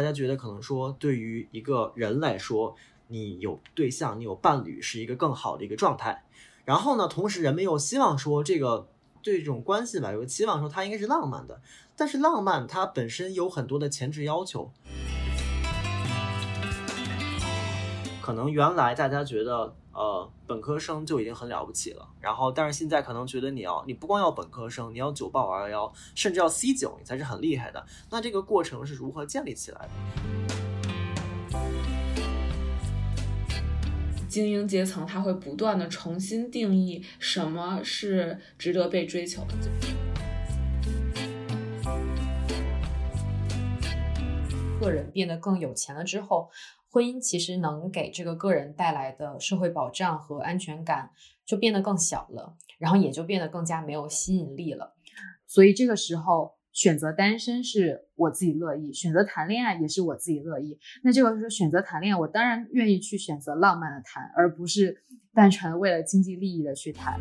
大家觉得可能说对于一个人来说，你有对象，你有伴侣是一个更好的一个状态。然后呢，同时人们又希望说这个对这种关系吧，有期望说它应该是浪漫的。但是浪漫它本身有很多的前置要求。可能原来大家觉得，呃，本科生就已经很了不起了。然后，但是现在可能觉得你要，你不光要本科生，你要九八五二幺幺，甚至要 C 九，你才是很厉害的。那这个过程是如何建立起来的？精英阶层他会不断的重新定义什么是值得被追求的。个人变得更有钱了之后。婚姻其实能给这个个人带来的社会保障和安全感就变得更小了，然后也就变得更加没有吸引力了。所以这个时候选择单身是我自己乐意，选择谈恋爱也是我自己乐意。那这个时候选择谈恋爱，我当然愿意去选择浪漫的谈，而不是单纯为了经济利益的去谈。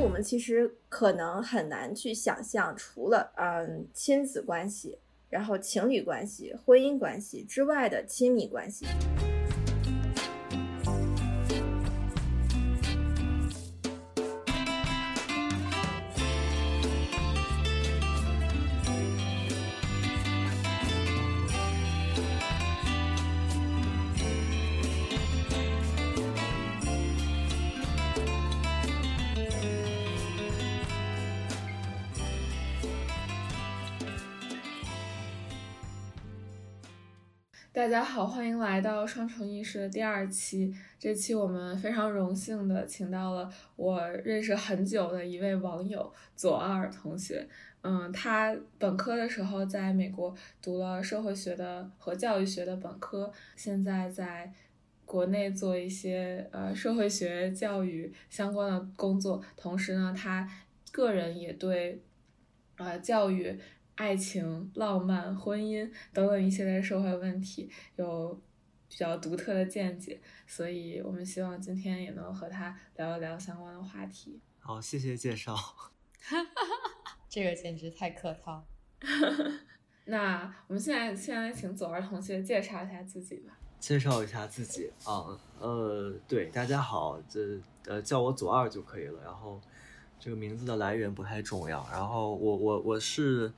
我们其实可能很难去想象，除了嗯亲子关系、然后情侣关系、婚姻关系之外的亲密关系。大家好，欢迎来到双重意识的第二期。这期我们非常荣幸的请到了我认识很久的一位网友左二同学。嗯，他本科的时候在美国读了社会学的和教育学的本科，现在在国内做一些呃社会学教育相关的工作。同时呢，他个人也对呃教育。爱情、浪漫、婚姻等等一系列社会问题有比较独特的见解，所以我们希望今天也能和他聊一聊相关的话题。好，谢谢介绍。这个简直太客套。那我们现在先来请左儿同学介绍一下自己吧。介绍一下自己啊，呃，对，大家好，这呃叫我左二就可以了。然后这个名字的来源不太重要。然后我我我是。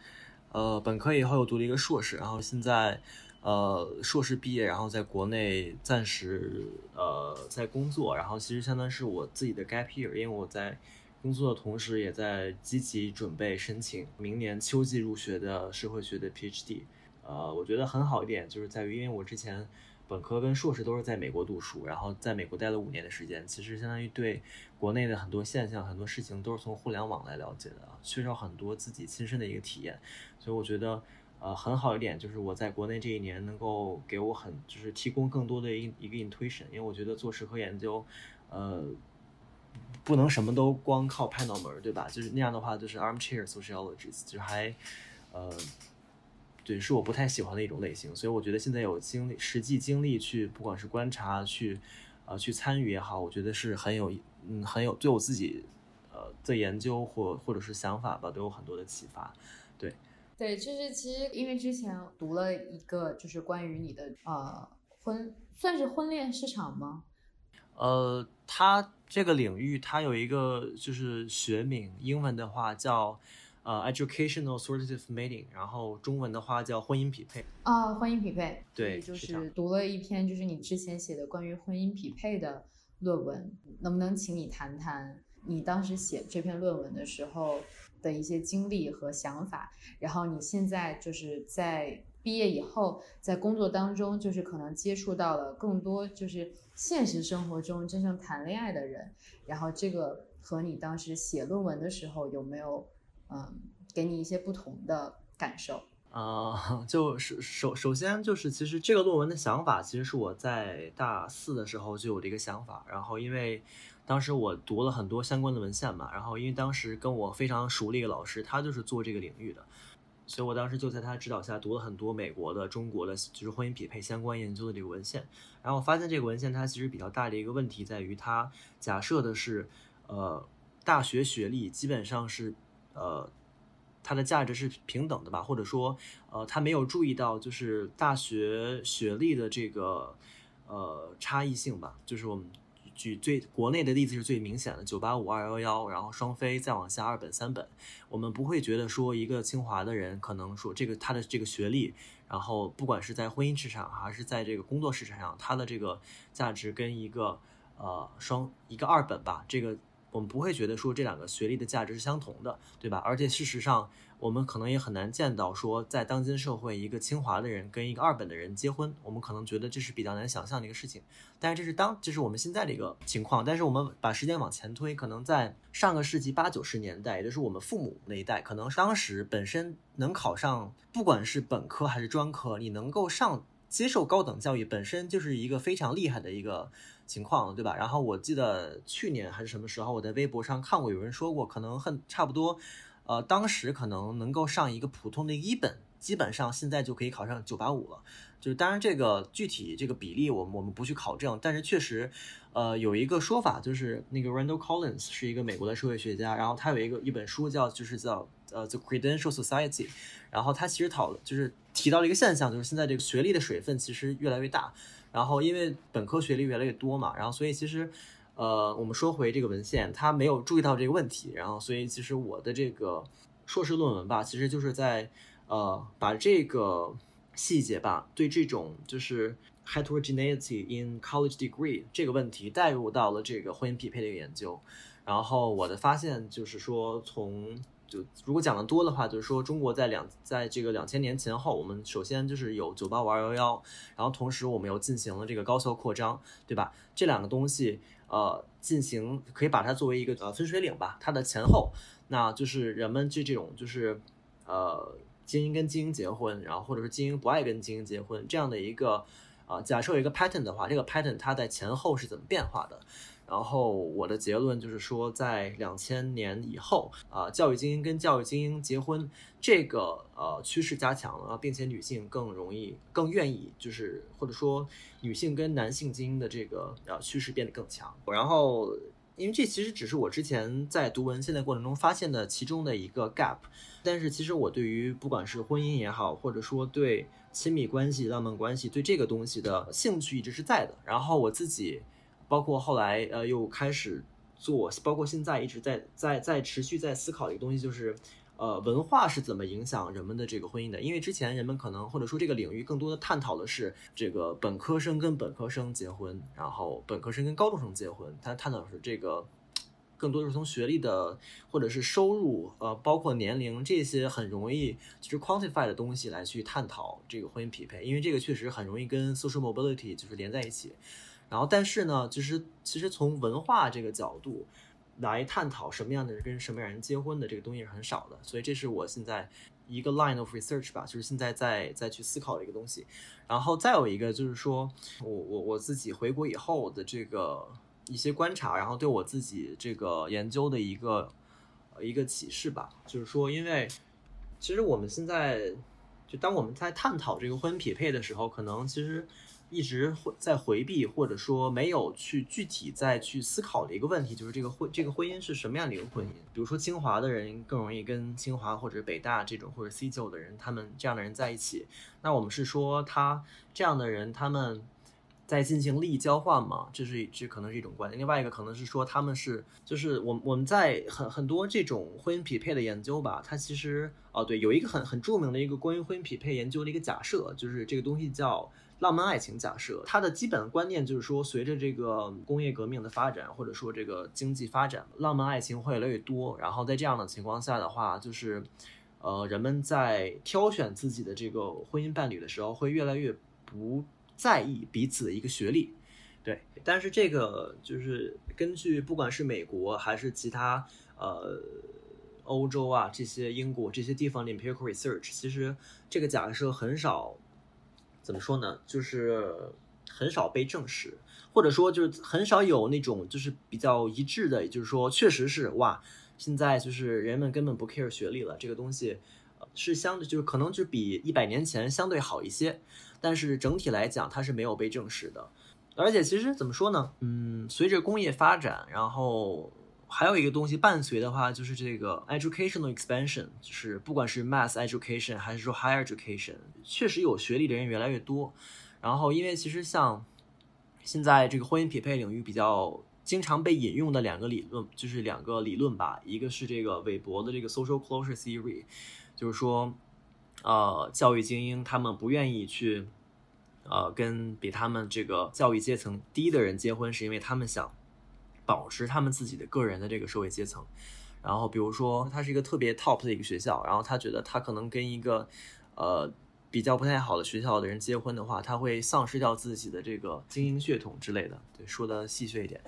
呃，本科以后又读了一个硕士，然后现在，呃，硕士毕业，然后在国内暂时呃在工作，然后其实相当于是我自己的 gap year，因为我在工作的同时也在积极准备申请明年秋季入学的社会学的 PhD，呃，我觉得很好一点就是在于，因为我之前。本科跟硕士都是在美国读书，然后在美国待了五年的时间，其实相当于对国内的很多现象、很多事情都是从互联网来了解的啊，缺少很多自己亲身的一个体验。所以我觉得，呃，很好一点就是我在国内这一年能够给我很就是提供更多的一一个 intuition，因为我觉得做社科研究，呃，不能什么都光靠拍脑门，对吧？就是那样的话，就是 armchair sociologist，就还，呃。对，是我不太喜欢的一种类型，所以我觉得现在有经历、实际经历去，不管是观察、去，呃，去参与也好，我觉得是很有，嗯，很有对我自己，呃，的研究或或者是想法吧，都有很多的启发。对，对，就是其实因为之前读了一个，就是关于你的呃婚，算是婚恋市场吗？呃，它这个领域它有一个就是学名，英文的话叫。呃，educational sortative mating，然后中文的话叫婚姻匹配啊，婚姻匹配，对，就是读了一篇就是你之前写的关于婚姻匹配的论文，能不能请你谈谈你当时写这篇论文的时候的一些经历和想法？然后你现在就是在毕业以后，在工作当中，就是可能接触到了更多就是现实生活中真正谈恋爱的人，然后这个和你当时写论文的时候有没有？嗯，给你一些不同的感受啊，就是首首先就是其实这个论文的想法，其实是我在大四的时候就有的一个想法。然后因为当时我读了很多相关的文献嘛，然后因为当时跟我非常熟的一个老师，他就是做这个领域的，所以我当时就在他指导下读了很多美国的、中国的，就是婚姻匹配相关研究的这个文献。然后我发现这个文献它其实比较大的一个问题在于，它假设的是，呃，大学学历基本上是。呃，它的价值是平等的吧，或者说呃他没有注意到就是大学学历的这个呃差异性吧，就是我们。举最国内的例子是最明显的，九八五二幺幺，然后双非再往下二本三本，我们不会觉得说一个清华的人可能说这个他的这个学历，然后不管是在婚姻市场还是在这个工作市场上，他的这个价值跟一个呃双一个二本吧，这个我们不会觉得说这两个学历的价值是相同的，对吧？而且事实上。我们可能也很难见到说，在当今社会，一个清华的人跟一个二本的人结婚，我们可能觉得这是比较难想象的一个事情。但是这是当，这是我们现在的一个情况。但是我们把时间往前推，可能在上个世纪八九十年代，也就是我们父母那一代，可能当时本身能考上，不管是本科还是专科，你能够上接受高等教育，本身就是一个非常厉害的一个情况，对吧？然后我记得去年还是什么时候，我在微博上看过有人说过，可能很差不多。呃，当时可能能够上一个普通的一本，基本上现在就可以考上九八五了。就是当然这个具体这个比例，我们我们不去考证，但是确实，呃，有一个说法，就是那个 Randall Collins 是一个美国的社会学家，然后他有一个一本书叫就是叫呃 The Credential Society，然后他其实讨论就是提到了一个现象，就是现在这个学历的水分其实越来越大，然后因为本科学历越来越多嘛，然后所以其实。呃，我们说回这个文献，他没有注意到这个问题，然后所以其实我的这个硕士论文吧，其实就是在呃把这个细节吧，对这种就是 heterogeneity in college degree 这个问题带入到了这个婚姻匹配的一个研究，然后我的发现就是说从。就如果讲的多的话，就是说中国在两在这个两千年前后，我们首先就是有九八五二幺幺，然后同时我们又进行了这个高校扩张，对吧？这两个东西，呃，进行可以把它作为一个呃分水岭吧，它的前后，那就是人们这这种就是呃精英跟精英结婚，然后或者是精英不爱跟精英结婚这样的一个啊，假设有一个 pattern 的话，这个 pattern 它在前后是怎么变化的？然后我的结论就是说，在两千年以后，啊，教育精英跟教育精英结婚这个呃趋势加强了，并且女性更容易、更愿意，就是或者说女性跟男性精英的这个呃趋势变得更强。然后，因为这其实只是我之前在读文献的过程中发现的其中的一个 gap，但是其实我对于不管是婚姻也好，或者说对亲密关系、浪漫关系对这个东西的兴趣一直是在的。然后我自己。包括后来，呃，又开始做，包括现在一直在在在持续在思考一个东西，就是，呃，文化是怎么影响人们的这个婚姻的？因为之前人们可能或者说这个领域更多的探讨的是这个本科生跟本科生结婚，然后本科生跟高中生结婚，他探讨的是这个更多是从学历的或者是收入，呃，包括年龄这些很容易就是 quantify 的东西来去探讨这个婚姻匹配，因为这个确实很容易跟 social mobility 就是连在一起。然后，但是呢，就是其实从文化这个角度来探讨什么样的人跟什么样人结婚的这个东西是很少的，所以这是我现在一个 line of research 吧，就是现在在在去思考的一个东西。然后再有一个就是说我我我自己回国以后的这个一些观察，然后对我自己这个研究的一个一个启示吧，就是说，因为其实我们现在就当我们在探讨这个婚姻匹配的时候，可能其实。一直会在回避，或者说没有去具体再去思考的一个问题，就是这个婚这个婚姻是什么样的一个婚姻？比如说清华的人更容易跟清华或者北大这种或者 C 九的人，他们这样的人在一起。那我们是说他这样的人他们在进行利益交换吗？这是这可能是一种观点。另外一个可能是说他们是就是我我们在很很多这种婚姻匹配的研究吧，它其实哦对，有一个很很著名的一个关于婚姻匹配研究的一个假设，就是这个东西叫。浪漫爱情假设，它的基本观念就是说，随着这个工业革命的发展，或者说这个经济发展，浪漫爱情会越来越多。然后在这样的情况下的话，就是，呃，人们在挑选自己的这个婚姻伴侣的时候，会越来越不在意彼此的一个学历。对，但是这个就是根据不管是美国还是其他呃欧洲啊这些英国这些地方的 empirical research，其实这个假设很少。怎么说呢？就是很少被证实，或者说就是很少有那种就是比较一致的，也就是说，确实是哇，现在就是人们根本不 care 学历了，这个东西是相对就是可能就比一百年前相对好一些，但是整体来讲它是没有被证实的。而且其实怎么说呢？嗯，随着工业发展，然后还有一个东西伴随的话，就是这个 educational expansion，就是不管是 mass education 还是说 higher education，确实有学历的人越来越多。然后，因为其实像现在这个婚姻匹配领域比较经常被引用的两个理论，就是两个理论吧，一个是这个韦伯的这个 social closure theory，就是说，呃，教育精英他们不愿意去，呃，跟比他们这个教育阶层低的人结婚，是因为他们想。保持他们自己的个人的这个社会阶层，然后比如说他是一个特别 top 的一个学校，然后他觉得他可能跟一个呃比较不太好的学校的人结婚的话，他会丧失掉自己的这个精英血统之类的。对，说的细碎一点。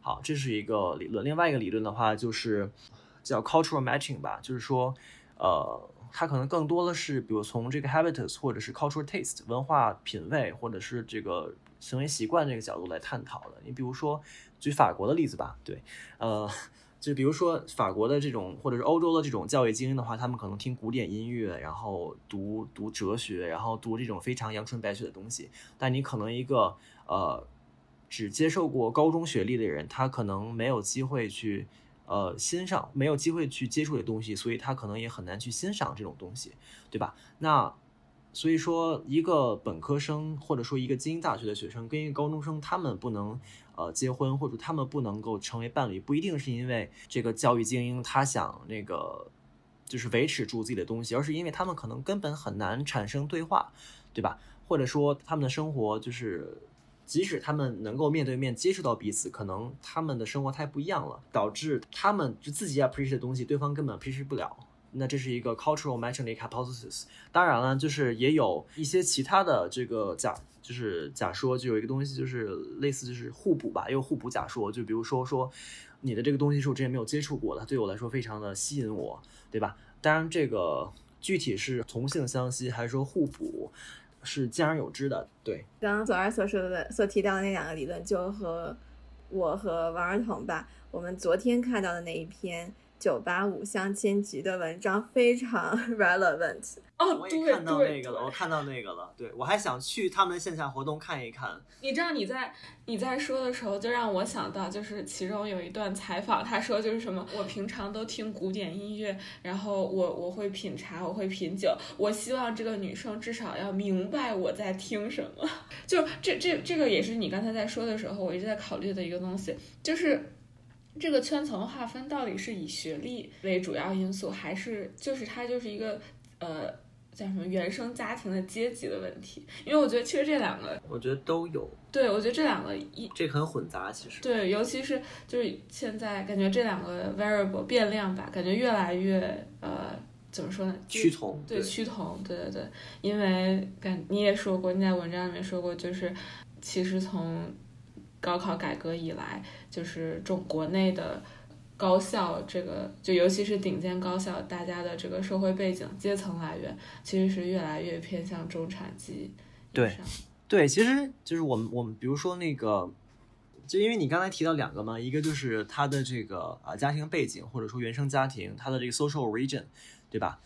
好，这是一个理论。另外一个理论的话就是叫 cultural matching 吧，就是说呃，它可能更多的是比如从这个 habitus 或者是 cultural taste 文化品味或者是这个行为习惯这个角度来探讨的。你比如说。举法国的例子吧，对，呃，就比如说法国的这种，或者是欧洲的这种教育精英的话，他们可能听古典音乐，然后读读哲学，然后读这种非常阳春白雪的东西。但你可能一个呃只接受过高中学历的人，他可能没有机会去呃欣赏，没有机会去接触的东西，所以他可能也很难去欣赏这种东西，对吧？那所以说，一个本科生或者说一个精英大学的学生跟一个高中生，他们不能。呃，结婚或者他们不能够成为伴侣，不一定是因为这个教育精英他想那个就是维持住自己的东西，而是因为他们可能根本很难产生对话，对吧？或者说他们的生活就是，即使他们能够面对面接触到彼此，可能他们的生活太不一样了，导致他们就自己 appreciate 的东西，对方根本 appreciate 不了。那这是一个 cultural matching hypothesis。当然了，就是也有一些其他的这个假。就是假说，就有一个东西，就是类似，就是互补吧，也有互补假说。就比如说，说你的这个东西是我之前没有接触过的，对我来说非常的吸引我，对吧？当然，这个具体是同性相吸还是说互补，是见而有之的。对，刚刚左二所说的、所提到的那两个理论，就和我和王儿彤吧，我们昨天看到的那一篇。九八五相亲局的文章非常 relevant 哦，我也看到那个了，我看到那个了，对我还想去他们的线下活动看一看。你知道你在你在说的时候，就让我想到，就是其中有一段采访，他说就是什么，我平常都听古典音乐，然后我我会品茶，我会品酒，我希望这个女生至少要明白我在听什么。就这这这个也是你刚才在说的时候，我一直在考虑的一个东西，就是。这个圈层划分到底是以学历为主要因素，还是就是它就是一个呃叫什么原生家庭的阶级的问题？因为我觉得其实这两个，我觉得都有。对，我觉得这两个一这很混杂，其实。对，尤其是就是现在感觉这两个 variable 变量吧，感觉越来越呃怎么说呢？趋同。对，趋同。对对对，因为感你也说过，你在文章里面说过，就是其实从。高考改革以来，就是中国内的高校，这个就尤其是顶尖高校，大家的这个社会背景、阶层来源，其实是越来越偏向中产级。对，对，其实就是我们我们比如说那个，就因为你刚才提到两个嘛，一个就是他的这个啊家庭背景，或者说原生家庭，他的这个 social origin，对吧？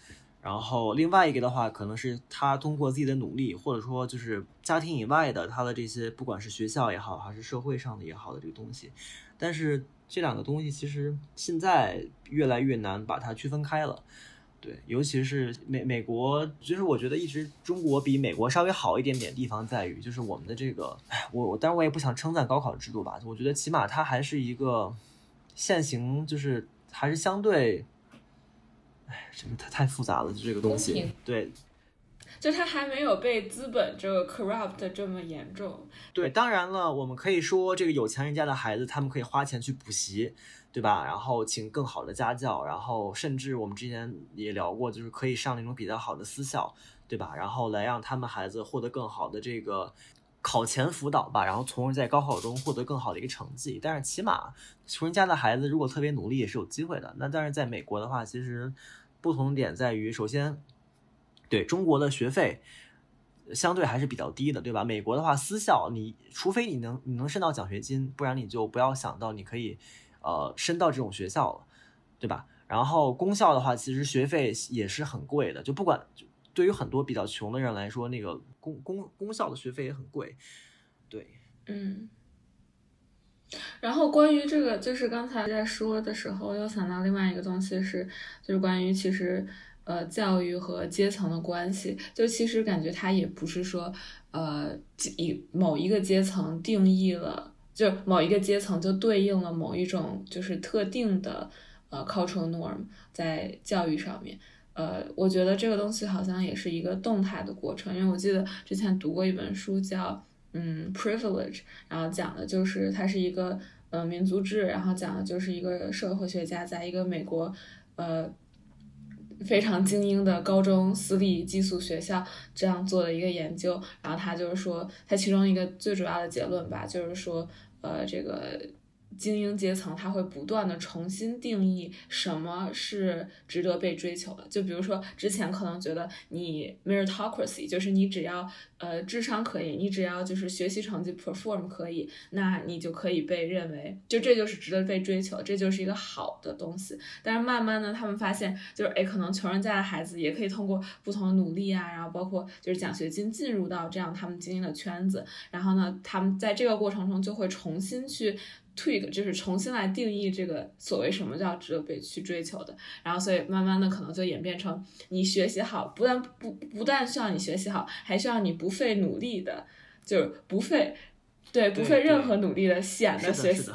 然后另外一个的话，可能是他通过自己的努力，或者说就是家庭以外的他的这些，不管是学校也好，还是社会上的也好的这个东西。但是这两个东西其实现在越来越难把它区分开了。对，尤其是美美国，就是我觉得一直中国比美国稍微好一点点地方在于，就是我们的这个，我我当然我也不想称赞高考制度吧，我觉得起码它还是一个现行，就是还是相对。哎，真的太太复杂了，就这个东西。对，就它还没有被资本这个 corrupt 这么严重。对，当然了，我们可以说这个有钱人家的孩子，他们可以花钱去补习，对吧？然后请更好的家教，然后甚至我们之前也聊过，就是可以上那种比较好的私校，对吧？然后来让他们孩子获得更好的这个考前辅导吧，然后从而在高考中获得更好的一个成绩。但是起码穷人家的孩子如果特别努力，也是有机会的。那但是在美国的话，其实。不同点在于，首先，对中国的学费相对还是比较低的，对吧？美国的话，私校你除非你能你能申到奖学金，不然你就不要想到你可以呃申到这种学校了，对吧？然后公校的话，其实学费也是很贵的，就不管对于很多比较穷的人来说，那个公公公校的学费也很贵，对，嗯。然后关于这个，就是刚才在说的时候，又想到另外一个东西是，就是关于其实呃教育和阶层的关系。就其实感觉它也不是说呃以某一个阶层定义了，就某一个阶层就对应了某一种就是特定的呃 cultural norm 在教育上面。呃，我觉得这个东西好像也是一个动态的过程，因为我记得之前读过一本书叫嗯 Privilege，然后讲的就是它是一个呃民族志，然后讲的就是一个社会学家在一个美国呃非常精英的高中私立寄宿学校这样做的一个研究，然后他就是说，他其中一个最主要的结论吧，就是说呃这个。精英阶层他会不断的重新定义什么是值得被追求的，就比如说之前可能觉得你 meritocracy 就是你只要呃智商可以，你只要就是学习成绩 perform 可以，那你就可以被认为就这就是值得被追求，这就是一个好的东西。但是慢慢的他们发现，就是哎可能穷人家的孩子也可以通过不同的努力啊，然后包括就是奖学金进入到这样他们精英的圈子，然后呢他们在这个过程中就会重新去。Tweak 就是重新来定义这个所谓什么叫值得被去追求的，然后所以慢慢的可能就演变成你学习好，不但不不但需要你学习好，还需要你不费努力的，就是不费对不费任何努力的显得学习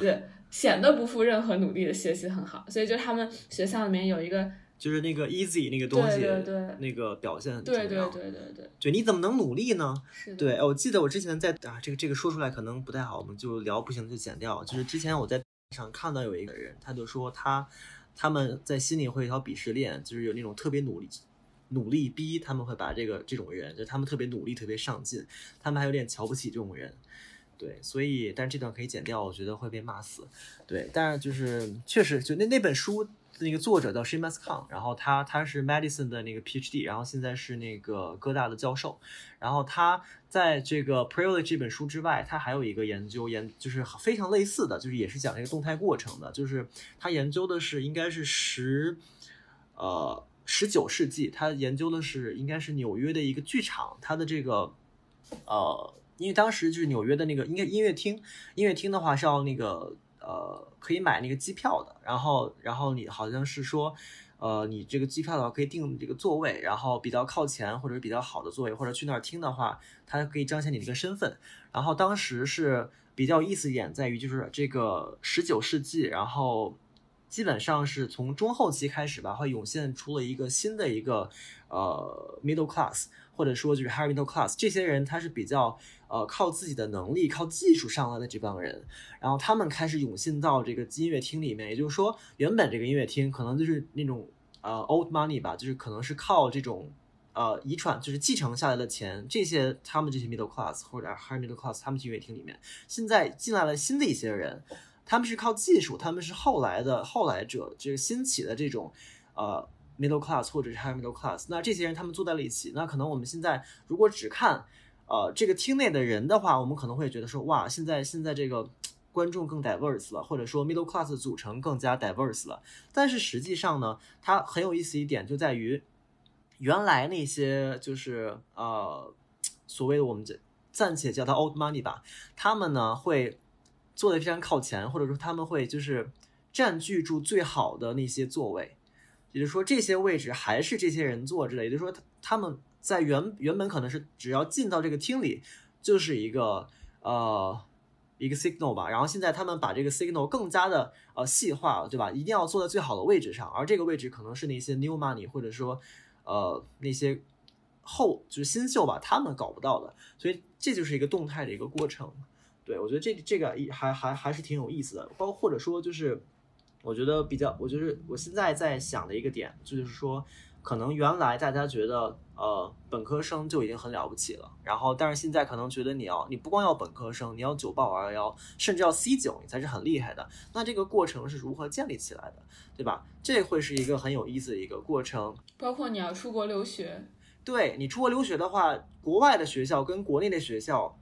显得不付任何努力的学习很好，所以就他们学校里面有一个。就是那个 easy 那个东西，对对对，那个表现很重要。对对对对对，对，你怎么能努力呢？是对，我记得我之前在啊，这个这个说出来可能不太好，我们就聊不行就剪掉。就是之前我在上看到有一个人，他就说他他们在心里会有一条鄙视链，就是有那种特别努力努力逼，他们会把这个这种人，就他们特别努力特别上进，他们还有点瞧不起这种人。对，所以但是这段可以剪掉，我觉得会被骂死。对，但是就是确实就那那本书。那个作者叫 Shamus Khan，然后他他是 Medicine 的那个 PhD，然后现在是那个哥大的教授。然后他在这个 Privilege 这本书之外，他还有一个研究研，就是非常类似的，就是也是讲这个动态过程的。就是他研究的是应该是十呃十九世纪，他研究的是应该是纽约的一个剧场，它的这个呃，因为当时就是纽约的那个应该音乐厅，音乐厅的话是要那个。呃，可以买那个机票的，然后，然后你好像是说，呃，你这个机票的话可以订这个座位，然后比较靠前或者比较好的座位，或者去那儿听的话，它可以彰显你这个身份。然后当时是比较有意思一点在于，就是这个十九世纪，然后基本上是从中后期开始吧，会涌现出了一个新的一个呃 middle class，或者说就是 high middle class，这些人他是比较。呃，靠自己的能力、靠技术上来的这帮人，然后他们开始涌现到这个音乐厅里面。也就是说，原本这个音乐厅可能就是那种呃 old money 吧，就是可能是靠这种呃遗传，就是继承下来的钱。这些他们这些 middle class 或者 high middle class，他们音乐厅里面现在进来了新的一些人，他们是靠技术，他们是后来的后来者，这个兴起的这种呃 middle class 或者是 high middle class。那这些人他们坐在了一起，那可能我们现在如果只看。呃，这个厅内的人的话，我们可能会觉得说，哇，现在现在这个观众更 diverse 了，或者说 middle class 的组成更加 diverse 了。但是实际上呢，它很有意思一点就在于，原来那些就是呃，所谓的我们暂且叫它 old money 吧，他们呢会坐的非常靠前，或者说他们会就是占据住最好的那些座位，也就是说这些位置还是这些人坐着的，也就是说他他们。在原原本可能是只要进到这个厅里，就是一个呃一个 signal 吧，然后现在他们把这个 signal 更加的呃细化了，对吧？一定要坐在最好的位置上，而这个位置可能是那些 new money 或者说呃那些后就是新秀吧，他们搞不到的，所以这就是一个动态的一个过程。对我觉得这这个还还还是挺有意思的，包括或者说就是我觉得比较，我就是我现在在想的一个点，就是说。可能原来大家觉得，呃，本科生就已经很了不起了，然后，但是现在可能觉得你要，你不光要本科生，你要九八五二幺幺，甚至要 C 九，你才是很厉害的。那这个过程是如何建立起来的，对吧？这会是一个很有意思的一个过程。包括你要出国留学，对你出国留学的话，国外的学校跟国内的学校，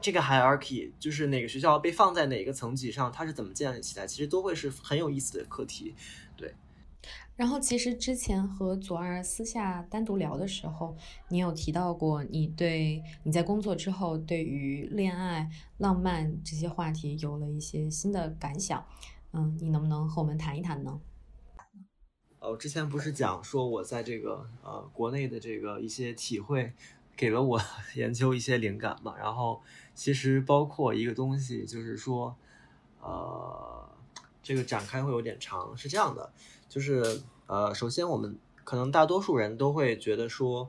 这个 hierarchy 就是哪个学校被放在哪个层级上，它是怎么建立起来，其实都会是很有意思的课题。然后其实之前和左二私下单独聊的时候，你有提到过你对你在工作之后对于恋爱、浪漫这些话题有了一些新的感想。嗯，你能不能和我们谈一谈呢？呃，我之前不是讲说我在这个呃国内的这个一些体会，给了我 研究一些灵感嘛。然后其实包括一个东西，就是说，呃，这个展开会有点长，是这样的。就是呃，首先我们可能大多数人都会觉得说，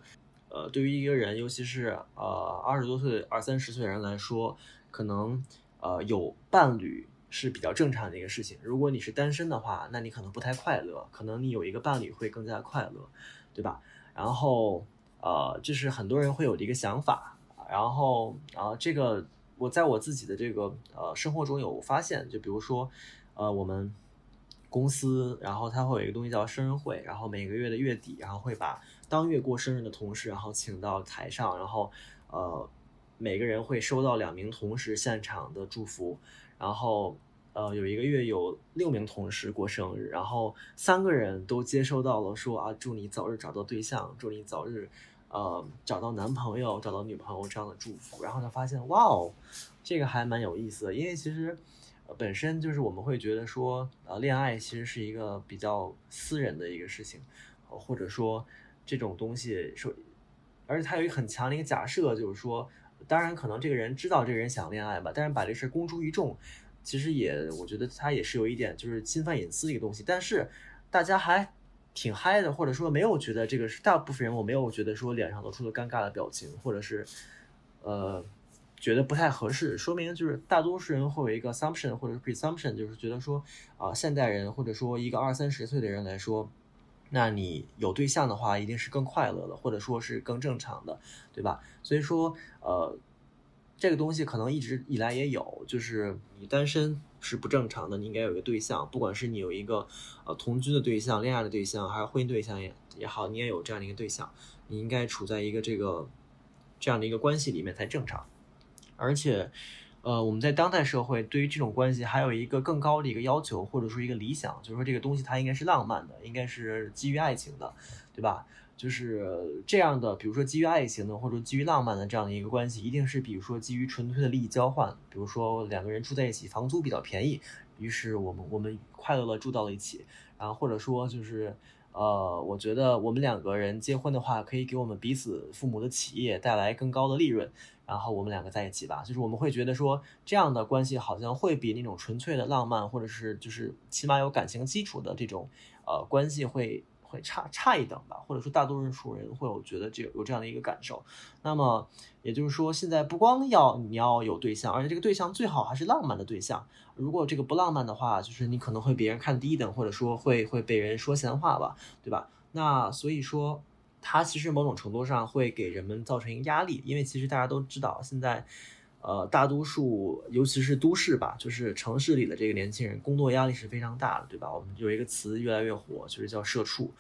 呃，对于一个人，尤其是呃二十多岁、二三十岁的人来说，可能呃有伴侣是比较正常的一个事情。如果你是单身的话，那你可能不太快乐，可能你有一个伴侣会更加快乐，对吧？然后呃，这是很多人会有的一个想法。然后啊，这个我在我自己的这个呃生活中有发现，就比如说呃我们。公司，然后它会有一个东西叫生日会，然后每个月的月底，然后会把当月过生日的同事，然后请到台上，然后呃每个人会收到两名同事现场的祝福，然后呃有一个月有六名同事过生日，然后三个人都接收到了说啊祝你早日找到对象，祝你早日呃找到男朋友，找到女朋友这样的祝福，然后他发现哇哦这个还蛮有意思的，因为其实。本身就是我们会觉得说，呃，恋爱其实是一个比较私人的一个事情，或者说这种东西说，而且它有一个很强的一个假设，就是说，当然可能这个人知道这个人想恋爱吧，但是把这事公诸于众，其实也我觉得他也是有一点就是侵犯隐私的一个东西，但是大家还挺嗨的，或者说没有觉得这个是大部分人我没有觉得说脸上露出了尴尬的表情，或者是呃。觉得不太合适，说明就是大多数人会有一个 assumption 或者是 presumption，就是觉得说啊，现代人或者说一个二三十岁的人来说，那你有对象的话，一定是更快乐的，或者说是更正常的，对吧？所以说，呃，这个东西可能一直以来也有，就是你单身是不正常的，你应该有一个对象，不管是你有一个呃同居的对象、恋爱的对象，还是婚姻对象也也好，你也有这样的一个对象，你应该处在一个这个这样的一个关系里面才正常。而且，呃，我们在当代社会对于这种关系还有一个更高的一个要求，或者说一个理想，就是说这个东西它应该是浪漫的，应该是基于爱情的，对吧？就是这样的，比如说基于爱情的，或者基于浪漫的这样的一个关系，一定是比如说基于纯粹的利益交换，比如说两个人住在一起，房租比较便宜，于是我们我们快乐的住到了一起，然后或者说就是，呃，我觉得我们两个人结婚的话，可以给我们彼此父母的企业带来更高的利润。然后我们两个在一起吧，就是我们会觉得说这样的关系好像会比那种纯粹的浪漫，或者是就是起码有感情基础的这种呃关系会会差差一等吧，或者说大多数人会有觉得这有这样的一个感受。那么也就是说，现在不光要你要有对象，而且这个对象最好还是浪漫的对象。如果这个不浪漫的话，就是你可能会别人看低一等，或者说会会被人说闲话吧，对吧？那所以说。它其实某种程度上会给人们造成一个压力，因为其实大家都知道，现在，呃，大多数尤其是都市吧，就是城市里的这个年轻人，工作压力是非常大的，对吧？我们有一个词越来越火，就是叫“社畜”。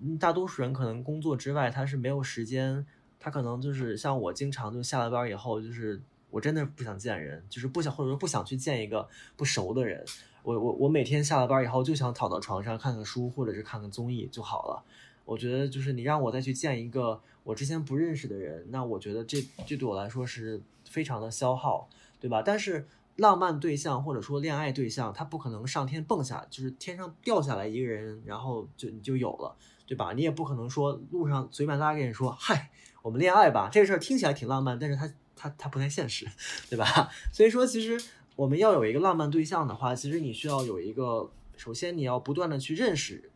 嗯，大多数人可能工作之外，他是没有时间，他可能就是像我，经常就下了班以后，就是我真的不想见人，就是不想或者说不想去见一个不熟的人。我我我每天下了班以后就想躺到床上看看书，或者是看看综艺就好了。我觉得就是你让我再去见一个我之前不认识的人，那我觉得这这对我来说是非常的消耗，对吧？但是浪漫对象或者说恋爱对象，他不可能上天蹦下，就是天上掉下来一个人，然后就你就有了，对吧？你也不可能说路上随便拉个人说，嗨，我们恋爱吧，这个事儿听起来挺浪漫，但是他他他不太现实，对吧？所以说，其实我们要有一个浪漫对象的话，其实你需要有一个，首先你要不断的去认识。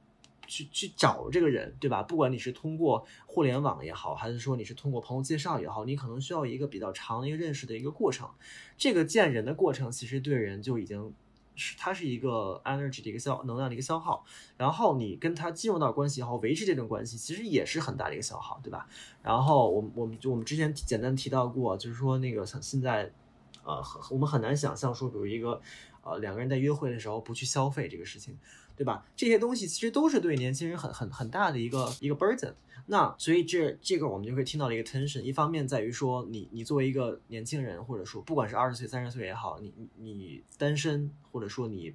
去去找这个人，对吧？不管你是通过互联网也好，还是说你是通过朋友介绍也好，你可能需要一个比较长的一个认识的一个过程。这个见人的过程，其实对人就已经是它是一个 energy 的一个消能量的一个消耗。然后你跟他进入到关系以后，维持这种关系，其实也是很大的一个消耗，对吧？然后我们我们就我们之前简单提到过，就是说那个像现在，呃，我们很难想象说，比如一个呃两个人在约会的时候不去消费这个事情。对吧？这些东西其实都是对年轻人很很很大的一个一个 burden。那所以这这个我们就会听到了一个 tension。一方面在于说，你你作为一个年轻人，或者说不管是二十岁三十岁也好，你你单身，或者说你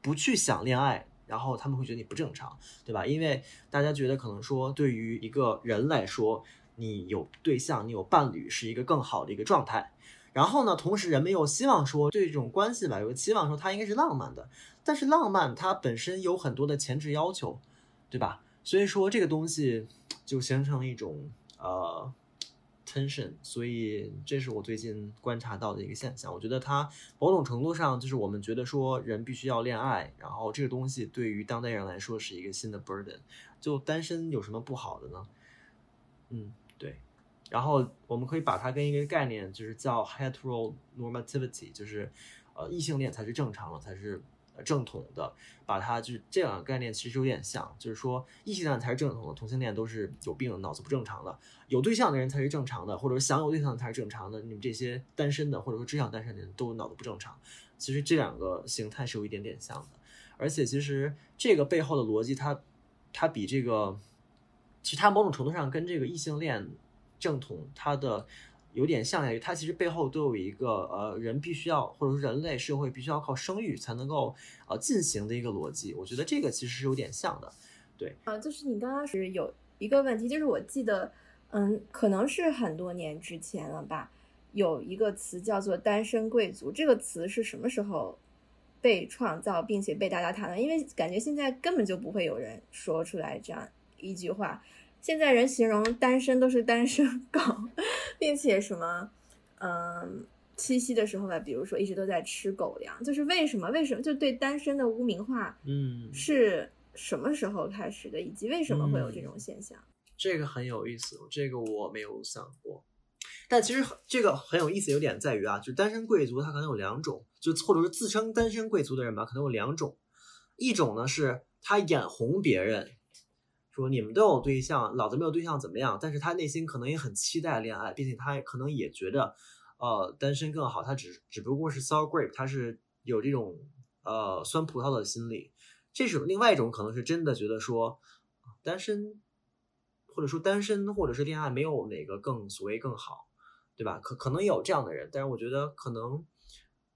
不去想恋爱。然后他们会觉得你不正常，对吧？因为大家觉得可能说对于一个人来说，你有对象，你有伴侣是一个更好的一个状态。然后呢，同时人们又希望说对这种关系吧，有期望说它应该是浪漫的，但是浪漫它本身有很多的前置要求，对吧？所以说这个东西就形成了一种呃。tension，所以这是我最近观察到的一个现象。我觉得它某种程度上就是我们觉得说人必须要恋爱，然后这个东西对于当代人来说是一个新的 burden。就单身有什么不好的呢？嗯，对。然后我们可以把它跟一个概念，就是叫 heteronormativity，就是呃异性恋才是正常的，才是。正统的，把它就是这两个概念其实有点像，就是说异性恋才是正统的，同性恋都是有病、脑子不正常的。有对象的人才是正常的，或者说想有对象才是正常的。你们这些单身的，或者说只想单身的人都脑子不正常。其实这两个形态是有一点点像的，而且其实这个背后的逻辑，它它比这个，其实它某种程度上跟这个异性恋正统它的。有点像在于，它其实背后都有一个呃，人必须要或者说人类社会必须要靠生育才能够呃进行的一个逻辑。我觉得这个其实是有点像的，对。啊，就是你刚刚是有一个问题，就是我记得，嗯，可能是很多年之前了吧，有一个词叫做“单身贵族”。这个词是什么时候被创造并且被大家谈论？因为感觉现在根本就不会有人说出来这样一句话。现在人形容单身都是单身狗，并且什么，嗯，七夕的时候吧，比如说一直都在吃狗粮，就是为什么？为什么就对单身的污名化？嗯，是什么时候开始的？以及为什么会有这种现象？这个很有意思，这个我没有想过。但其实这个很有意思，有点在于啊，就单身贵族他可能有两种，就或者是自称单身贵族的人吧，可能有两种，一种呢是他眼红别人。说你们都有对象，老子没有对象怎么样？但是他内心可能也很期待恋爱，并且他可能也觉得，呃，单身更好。他只只不过是 sour grape，他是有这种呃酸葡萄的心理。这是另外一种，可能是真的觉得说，单身或者说单身或者是恋爱没有哪个更所谓更好，对吧？可可能有这样的人，但是我觉得可能，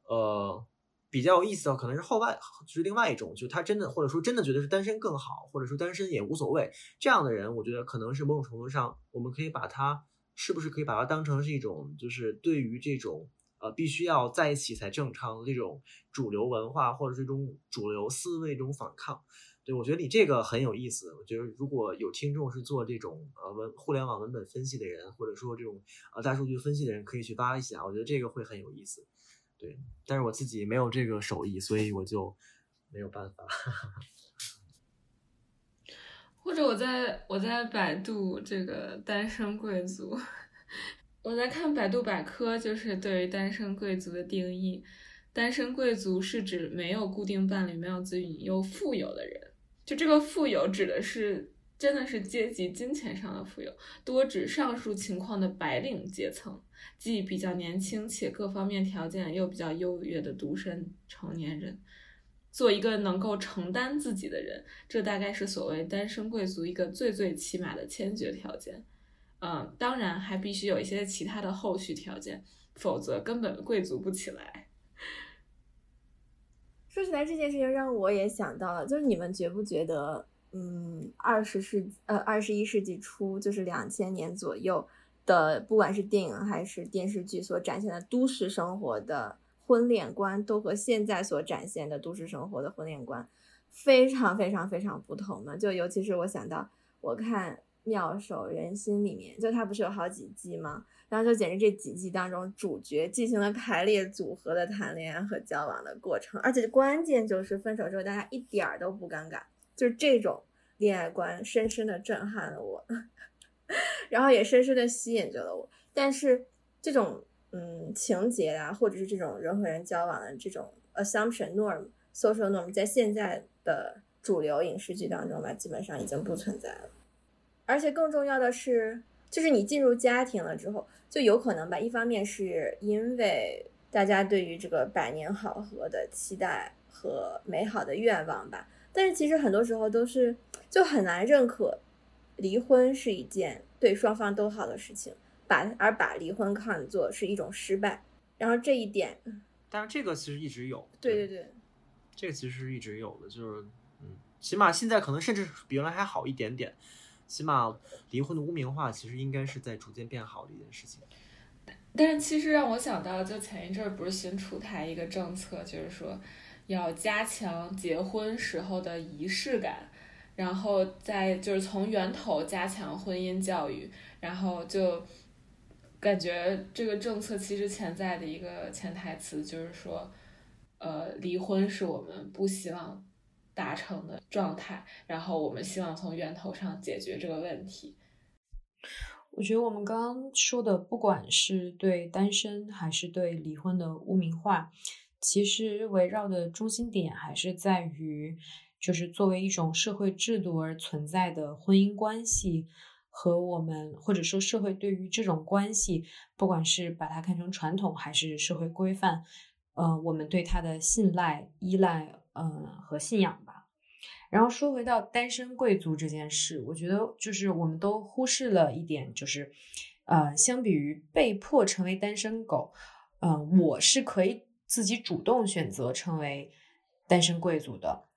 呃。比较有意思的可能是后外，就是另外一种，就他真的或者说真的觉得是单身更好，或者说单身也无所谓这样的人，我觉得可能是某种程度上，我们可以把他是不是可以把它当成是一种，就是对于这种呃必须要在一起才正常的这种主流文化或者这种主流思维这种反抗。对我觉得你这个很有意思，我觉得如果有听众是做这种呃文互联网文本分析的人，或者说这种呃大数据分析的人，可以去扒一下，我觉得这个会很有意思。对，但是我自己没有这个手艺，所以我就没有办法。或者我在我在百度这个单身贵族，我在看百度百科，就是对于单身贵族的定义，单身贵族是指没有固定伴侣、没有子女又富有的人。就这个富有指的是真的是阶级、金钱上的富有，多指上述情况的白领阶层。既比较年轻且各方面条件又比较优越的独身成年人，做一个能够承担自己的人，这大概是所谓单身贵族一个最最起码的先决条件。嗯，当然还必须有一些其他的后续条件，否则根本贵族不起来。说起来这件事情，让我也想到了，就是你们觉不觉得，嗯，二十世呃二十一世纪初，就是两千年左右。的不管是电影还是电视剧所展现的都市生活的婚恋观，都和现在所展现的都市生活的婚恋观非常非常非常不同的。就尤其是我想到我看《妙手仁心》里面，就它不是有好几季吗？然后就简直这几季当中，主角进行了排列组合的谈恋爱和交往的过程，而且关键就是分手之后大家一点儿都不尴尬，就这种恋爱观深深的震撼了我。然后也深深的吸引着了我，但是这种嗯情节啊，或者是这种人和人交往的这种 assumption norm social norm，在现在的主流影视剧当中吧，基本上已经不存在了。而且更重要的是，就是你进入家庭了之后，就有可能吧，一方面是因为大家对于这个百年好合的期待和美好的愿望吧，但是其实很多时候都是就很难认可。离婚是一件对双方都好的事情，把而把离婚看作是一种失败，然后这一点，但是这个其实一直有，对对对，这个其实是一直有的，就是嗯，起码现在可能甚至比原来还好一点点。起码离婚的污名化其实应该是在逐渐变好的一件事情。但是其实让我想到，就前一阵儿不是新出台一个政策，就是说要加强结婚时候的仪式感，然后再就是从源头加强婚姻教育，然后就感觉这个政策其实潜在的一个潜台词就是说，呃，离婚是我们不希望达成的状态，然后我们希望从源头上解决这个问题。我觉得我们刚刚说的，不管是对单身还是对离婚的污名化，其实围绕的中心点还是在于，就是作为一种社会制度而存在的婚姻关系和我们或者说社会对于这种关系，不管是把它看成传统还是社会规范，呃，我们对它的信赖、依赖，呃和信仰吧。然后说回到单身贵族这件事，我觉得就是我们都忽视了一点，就是，呃，相比于被迫成为单身狗，呃，我是可以自己主动选择成为单身贵族的。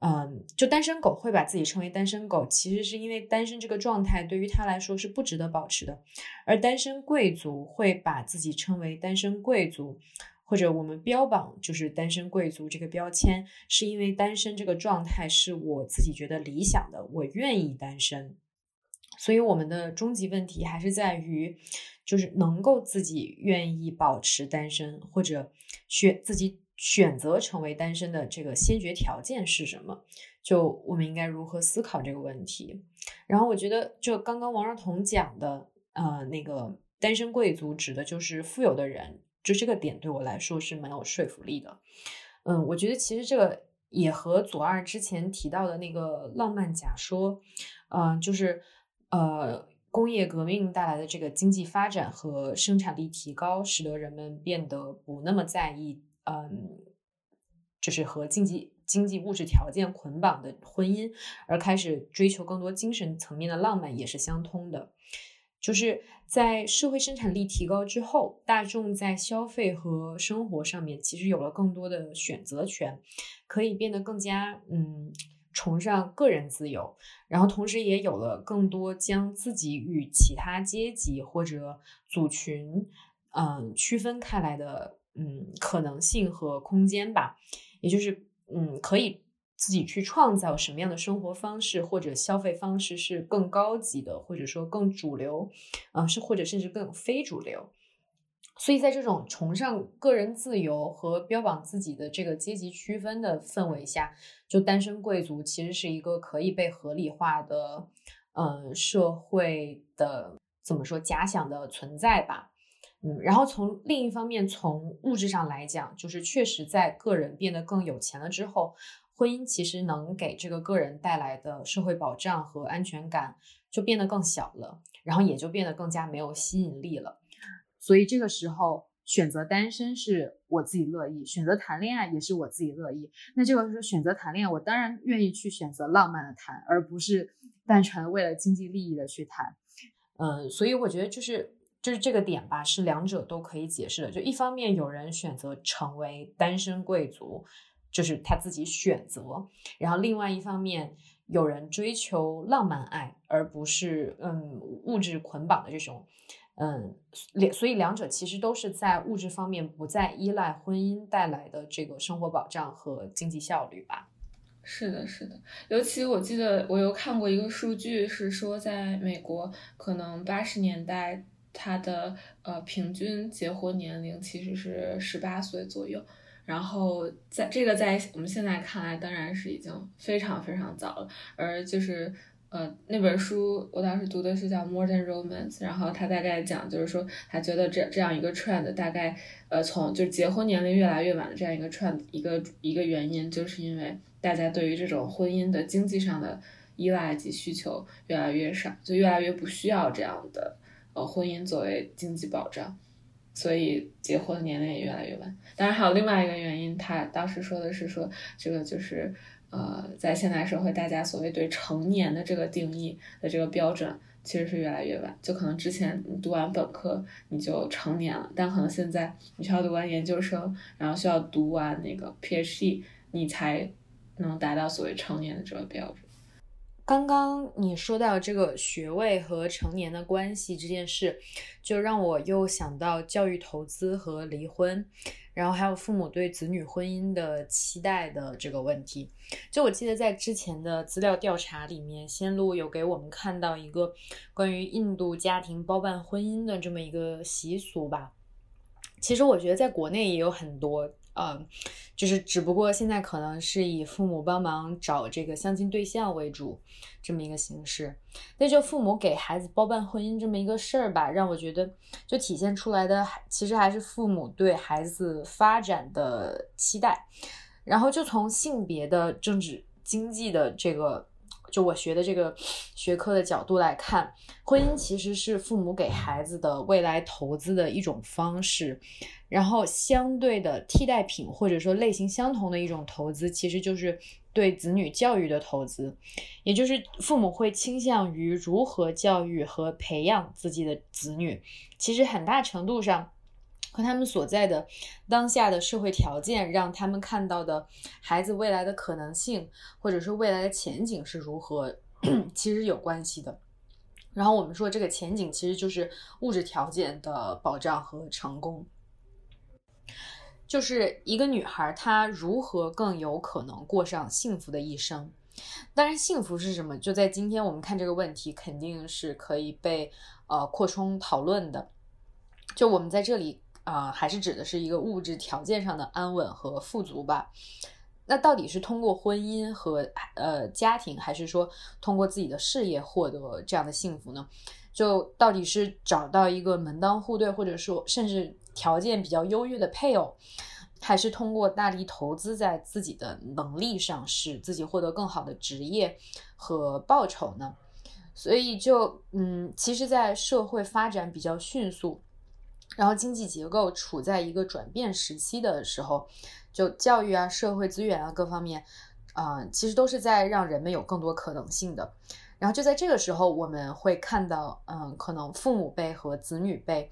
嗯，就单身狗会把自己称为单身狗，其实是因为单身这个状态对于他来说是不值得保持的，而单身贵族会把自己称为单身贵族。或者我们标榜就是单身贵族这个标签，是因为单身这个状态是我自己觉得理想的，我愿意单身。所以我们的终极问题还是在于，就是能够自己愿意保持单身，或者选自己选择成为单身的这个先决条件是什么？就我们应该如何思考这个问题？然后我觉得，就刚刚王若彤讲的，呃，那个单身贵族指的就是富有的人。就这个点对我来说是蛮有说服力的，嗯，我觉得其实这个也和左二之前提到的那个浪漫假说，嗯，就是呃工业革命带来的这个经济发展和生产力提高，使得人们变得不那么在意，嗯，就是和经济经济物质条件捆绑的婚姻，而开始追求更多精神层面的浪漫，也是相通的。就是在社会生产力提高之后，大众在消费和生活上面其实有了更多的选择权，可以变得更加嗯崇尚个人自由，然后同时也有了更多将自己与其他阶级或者组群嗯区分开来的嗯可能性和空间吧，也就是嗯可以。自己去创造什么样的生活方式或者消费方式是更高级的，或者说更主流，啊，是或者甚至更非主流。所以在这种崇尚个人自由和标榜自己的这个阶级区分的氛围下，就单身贵族其实是一个可以被合理化的，嗯，社会的怎么说假想的存在吧。嗯，然后从另一方面，从物质上来讲，就是确实在个人变得更有钱了之后。婚姻其实能给这个个人带来的社会保障和安全感就变得更小了，然后也就变得更加没有吸引力了。所以这个时候选择单身是我自己乐意，选择谈恋爱也是我自己乐意。那这个时候选择谈恋爱，我当然愿意去选择浪漫的谈，而不是单纯为了经济利益的去谈。嗯，所以我觉得就是就是这个点吧，是两者都可以解释的。就一方面有人选择成为单身贵族。就是他自己选择，然后另外一方面，有人追求浪漫爱，而不是嗯物质捆绑的这种，嗯两所以两者其实都是在物质方面不再依赖婚姻带来的这个生活保障和经济效率吧。是的，是的，尤其我记得我有看过一个数据，是说在美国，可能八十年代他的呃平均结婚年龄其实是十八岁左右。然后在这个在我们现在看来，当然是已经非常非常早了。而就是呃那本书，我当时读的是叫《Modern Romance》，然后他大概讲就是说，他觉得这这样一个 trend，大概呃从就是结婚年龄越来越晚的这样一个 trend，一个一个原因，就是因为大家对于这种婚姻的经济上的依赖及需求越来越少，就越来越不需要这样的呃婚姻作为经济保障。所以结婚年龄也越来越晚，当然还有另外一个原因，他当时说的是说这个就是呃，在现代社会，大家所谓对成年的这个定义的这个标准其实是越来越晚，就可能之前你读完本科你就成年了，但可能现在你需要读完研究生，然后需要读完那个 PhD，你才能达到所谓成年的这个标准。刚刚你说到这个学位和成年的关系这件事，就让我又想到教育投资和离婚，然后还有父母对子女婚姻的期待的这个问题。就我记得在之前的资料调查里面，仙露有给我们看到一个关于印度家庭包办婚姻的这么一个习俗吧。其实我觉得在国内也有很多。嗯，就是只不过现在可能是以父母帮忙找这个相亲对象为主，这么一个形式。那就父母给孩子包办婚姻这么一个事儿吧，让我觉得就体现出来的，其实还是父母对孩子发展的期待。然后就从性别的、政治、经济的这个。就我学的这个学科的角度来看，婚姻其实是父母给孩子的未来投资的一种方式，然后相对的替代品或者说类型相同的一种投资，其实就是对子女教育的投资，也就是父母会倾向于如何教育和培养自己的子女，其实很大程度上。和他们所在的当下的社会条件，让他们看到的孩子未来的可能性，或者说未来的前景是如何，其实有关系的。然后我们说这个前景其实就是物质条件的保障和成功，就是一个女孩她如何更有可能过上幸福的一生。当然，幸福是什么？就在今天我们看这个问题，肯定是可以被呃扩充讨论的。就我们在这里。啊，还是指的是一个物质条件上的安稳和富足吧？那到底是通过婚姻和呃家庭，还是说通过自己的事业获得这样的幸福呢？就到底是找到一个门当户对，或者说甚至条件比较优越的配偶，还是通过大力投资在自己的能力上，使自己获得更好的职业和报酬呢？所以就嗯，其实，在社会发展比较迅速。然后经济结构处在一个转变时期的时候，就教育啊、社会资源啊各方面，啊，其实都是在让人们有更多可能性的。然后就在这个时候，我们会看到，嗯，可能父母辈和子女辈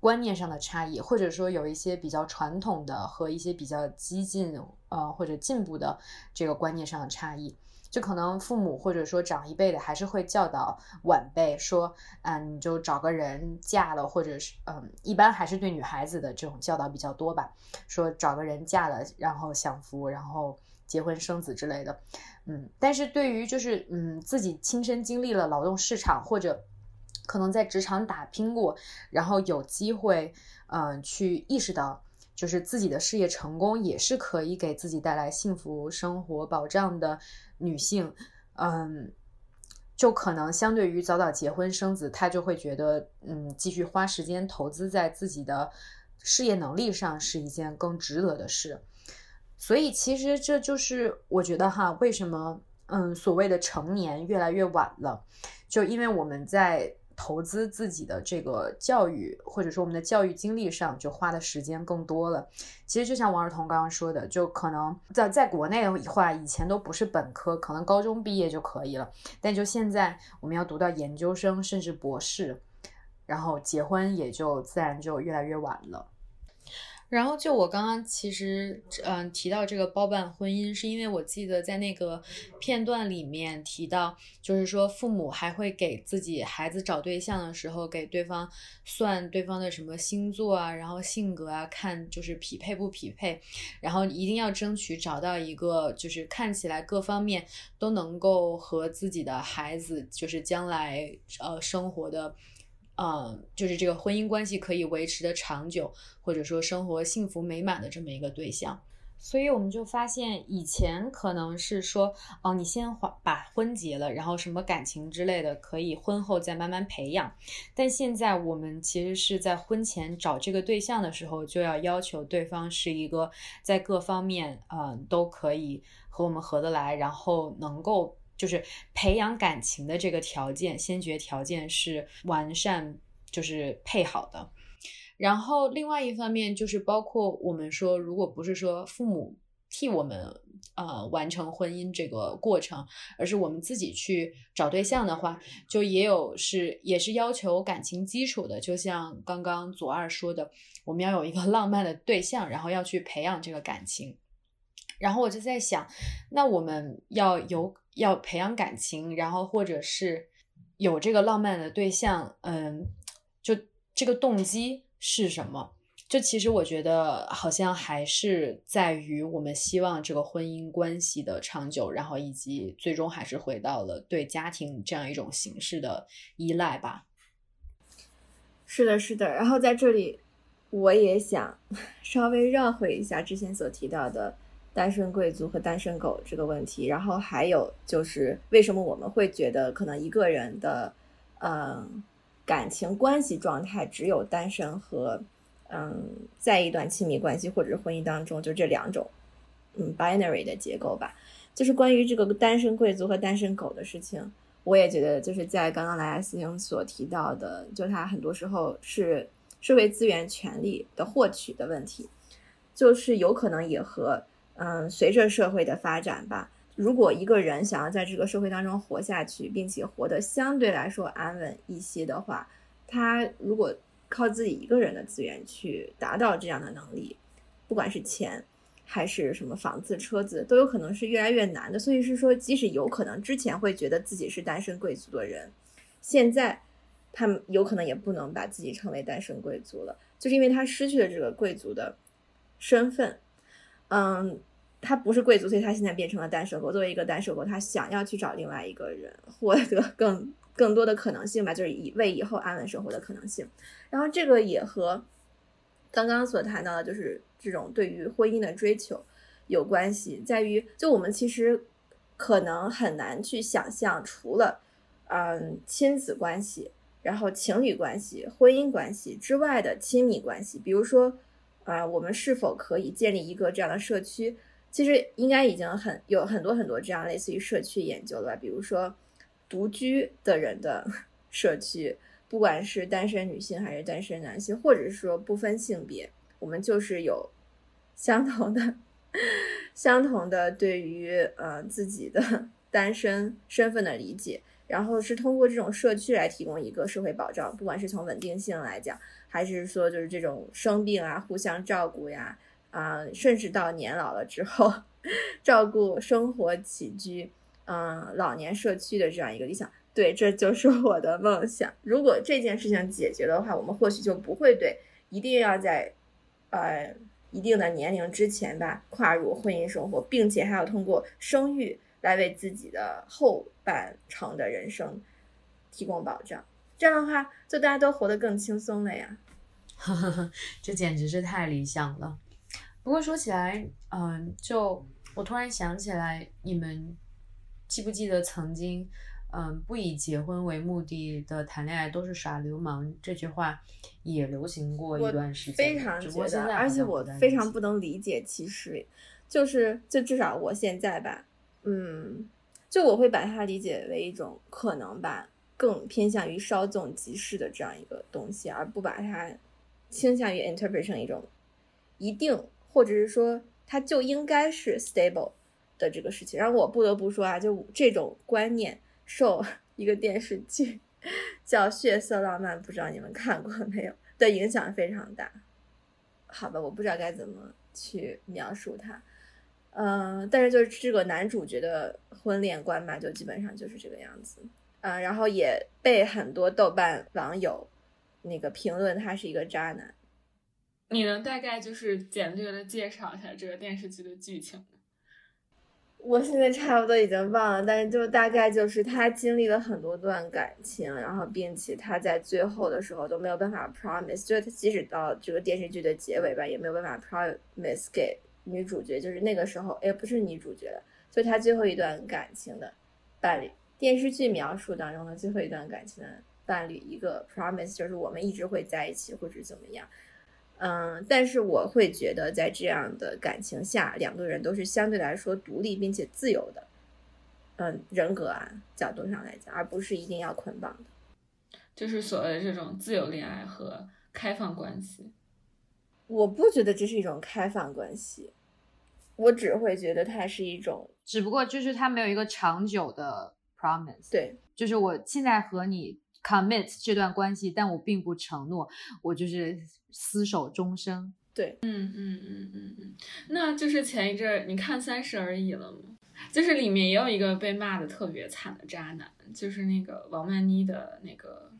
观念上的差异，或者说有一些比较传统的和一些比较激进，呃，或者进步的这个观念上的差异。就可能父母或者说长一辈的还是会教导晚辈说，嗯，你就找个人嫁了，或者是嗯，一般还是对女孩子的这种教导比较多吧，说找个人嫁了，然后享福，然后结婚生子之类的，嗯，但是对于就是嗯自己亲身经历了劳动市场或者可能在职场打拼过，然后有机会嗯去意识到。就是自己的事业成功也是可以给自己带来幸福生活保障的女性，嗯，就可能相对于早早结婚生子，她就会觉得，嗯，继续花时间投资在自己的事业能力上是一件更值得的事。所以其实这就是我觉得哈，为什么嗯所谓的成年越来越晚了，就因为我们在。投资自己的这个教育，或者说我们的教育经历上，就花的时间更多了。其实就像王尔彤刚刚说的，就可能在在国内的话，以前都不是本科，可能高中毕业就可以了。但就现在，我们要读到研究生，甚至博士，然后结婚也就自然就越来越晚了。然后就我刚刚其实嗯提到这个包办婚姻，是因为我记得在那个片段里面提到，就是说父母还会给自己孩子找对象的时候，给对方算对方的什么星座啊，然后性格啊，看就是匹配不匹配，然后一定要争取找到一个就是看起来各方面都能够和自己的孩子就是将来呃生活的。嗯，就是这个婚姻关系可以维持的长久，或者说生活幸福美满的这么一个对象，所以我们就发现，以前可能是说，哦，你先把婚结了，然后什么感情之类的可以婚后再慢慢培养，但现在我们其实是在婚前找这个对象的时候，就要要求对方是一个在各方面，嗯，都可以和我们合得来，然后能够。就是培养感情的这个条件，先决条件是完善，就是配好的。然后另外一方面就是包括我们说，如果不是说父母替我们呃完成婚姻这个过程，而是我们自己去找对象的话，就也有是也是要求感情基础的。就像刚刚左二说的，我们要有一个浪漫的对象，然后要去培养这个感情。然后我就在想，那我们要有要培养感情，然后或者是有这个浪漫的对象，嗯，就这个动机是什么？就其实我觉得好像还是在于我们希望这个婚姻关系的长久，然后以及最终还是回到了对家庭这样一种形式的依赖吧。是的，是的。然后在这里，我也想 稍微绕回一下之前所提到的单身贵族和单身狗这个问题。然后还有就是为什么我们会觉得可能一个人的嗯感情关系状态只有单身和。嗯，在一段亲密关系或者是婚姻当中，就这两种，嗯，binary 的结构吧。就是关于这个单身贵族和单身狗的事情，我也觉得就是在刚刚莱斯汀所提到的，就他很多时候是社会资源权利的获取的问题，就是有可能也和嗯，随着社会的发展吧，如果一个人想要在这个社会当中活下去，并且活得相对来说安稳一些的话，他如果靠自己一个人的资源去达到这样的能力，不管是钱还是什么房子、车子，都有可能是越来越难的。所以是说，即使有可能之前会觉得自己是单身贵族的人，现在他们有可能也不能把自己称为单身贵族了，就是因为他失去了这个贵族的身份。嗯，他不是贵族，所以他现在变成了单身狗。作为一个单身狗，他想要去找另外一个人，获得更。更多的可能性吧，就是以为以后安稳生活的可能性。然后这个也和刚刚所谈到的，就是这种对于婚姻的追求有关系，在于就我们其实可能很难去想象，除了嗯亲子关系、然后情侣关系、婚姻关系之外的亲密关系，比如说啊，我们是否可以建立一个这样的社区？其实应该已经很有很多很多这样类似于社区研究了吧，比如说。独居的人的 社区，不管是单身女性还是单身男性，或者是说不分性别，我们就是有相同的、相同的对于呃自己的 单身身份的理解，然后是通过这种社区来提供一个社会保障，不管是从稳定性来讲，还是说就是这种生病啊互相照顾呀，啊，甚至到年老了之后 照顾生活起居。嗯，老年社区的这样一个理想，对，这就是 我的梦想。如果这件事情解决的话，我们或许就不会对一定要在呃一定的年龄之前吧跨入婚姻生活，并且还要通过生育来为自己的后半程的人生提供保障。这样的话，就大家都活得更轻松了呀。这简直是太理想了。不过说起来，嗯，就我突然想起来你们。记不记得曾经，嗯，不以结婚为目的的谈恋爱都是耍流氓这句话也流行过一段时间。非常觉得，而且我非常不能理解，其实就是就至少我现在吧，嗯，就我会把它理解为一种可能吧，更偏向于稍纵即逝的这样一个东西，而不把它倾向于 interpret 成一种一定，或者是说它就应该是 stable。的这个事情，然后我不得不说啊，就这种观念受 一个电视剧 叫《血色浪漫》，不知道你们看过没有？的影响非常大。好吧，我不知道该怎么去描述它。嗯，但是就是这个男主角的婚恋观吧，就基本上就是这个样子。嗯，然后也被很多豆瓣网友那个评论他是一个渣男。你能大概就是简略的介绍一下这个电视剧的剧情？我现在差不多已经忘了，但是就大概就是他经历了很多段感情，然后并且他在最后的时候都没有办法 promise，就是他即使到这个电视剧的结尾吧，也没有办法 promise 给女主角，就是那个时候，哎，不是女主角了，就他最后一段感情的伴侣，电视剧描述当中的最后一段感情的伴侣一个 promise，就是我们一直会在一起或者怎么样。嗯，但是我会觉得，在这样的感情下，两个人都是相对来说独立并且自由的，嗯，人格啊角度上来讲，而不是一定要捆绑的，就是所谓的这种自由恋爱和开放关系。我不觉得这是一种开放关系，我只会觉得它是一种，只不过就是它没有一个长久的 promise。对，就是我现在和你 commit 这段关系，但我并不承诺我就是。厮守终生，对，嗯嗯嗯嗯嗯，那就是前一阵儿你看《三十而已》了吗？就是里面也有一个被骂的特别惨的渣男，就是那个王曼妮的那个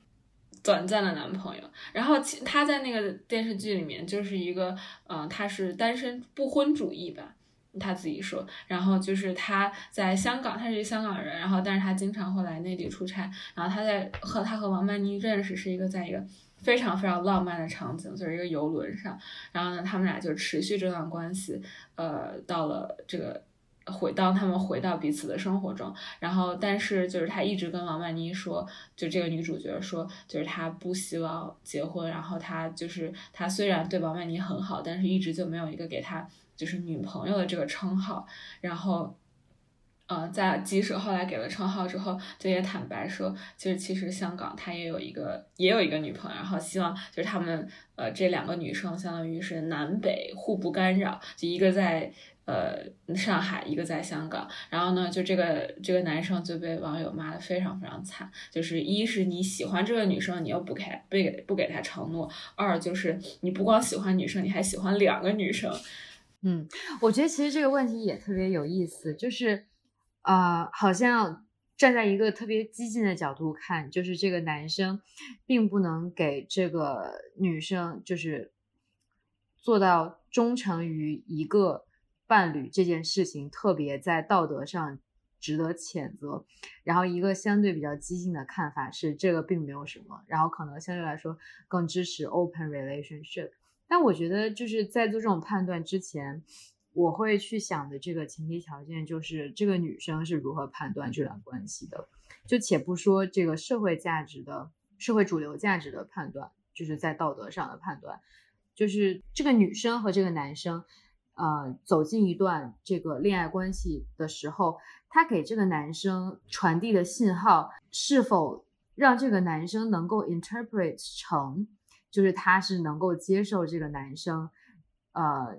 短暂的男朋友。然后其他在那个电视剧里面就是一个，嗯、他是单身不婚主义吧，他自己说。然后就是他在香港，他是一个香港人，然后但是他经常会来内地出差。然后他在和他和王曼妮认识是一个在一个非常非常浪漫的场景，就是一个游轮上。然后呢，他们俩就持续这段关系，呃，到了这个回当他们回到彼此的生活中，然后但是就是他一直跟王曼妮说，就这个女主角说，就是他不希望结婚，然后他就是他虽然对王曼妮很好，但是一直就没有一个给他就是女朋友的这个称号，然后。呃，在即使后来给了称号之后，就也坦白说，就是其实香港他也有一个也有一个女朋友，然后希望就是他们呃这两个女生相当于是南北互不干扰，就一个在呃上海，一个在香港，然后呢，就这个这个男生就被网友骂的非常非常惨，就是一是你喜欢这个女生，你又不给不给不给她承诺，二就是你不光喜欢女生，你还喜欢两个女生，嗯，我觉得其实这个问题也特别有意思，就是，呃，好像站在一个特别激进的角度看，就是这个男生并不能给这个女生就是做到忠诚于一个伴侣这件事情，特别在道德上值得谴责。然后一个相对比较激进的看法是，这个并没有什么，然后可能相对来说更支持 open relationship。但我觉得就是在做这种判断之前，我会去想的这个前提条件就是这个女生是如何判断这段关系的。就且不说这个社会价值的社会主流价值的判断，就是在道德上的判断，就是这个女生和这个男生，呃，走进一段这个恋爱关系的时候，他给这个男生传递的信号是否让这个男生能够 interpret 成，就是他是能够接受这个男生，呃，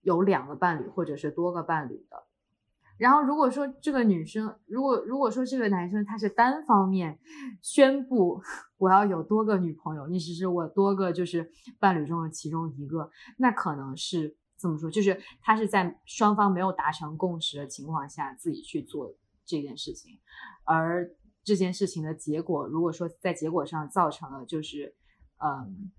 有两个伴侣或者是多个伴侣的。然后如果说这个女生，如果如果说这个男生他是单方面宣布 我要有多个女朋友，你只是我多个就是伴侣中的其中一个，那可能是这么说，就是他是在双方没有达成共识的情况下自己去做这件事情，而这件事情的结果，如果说在结果上造成了就是，嗯，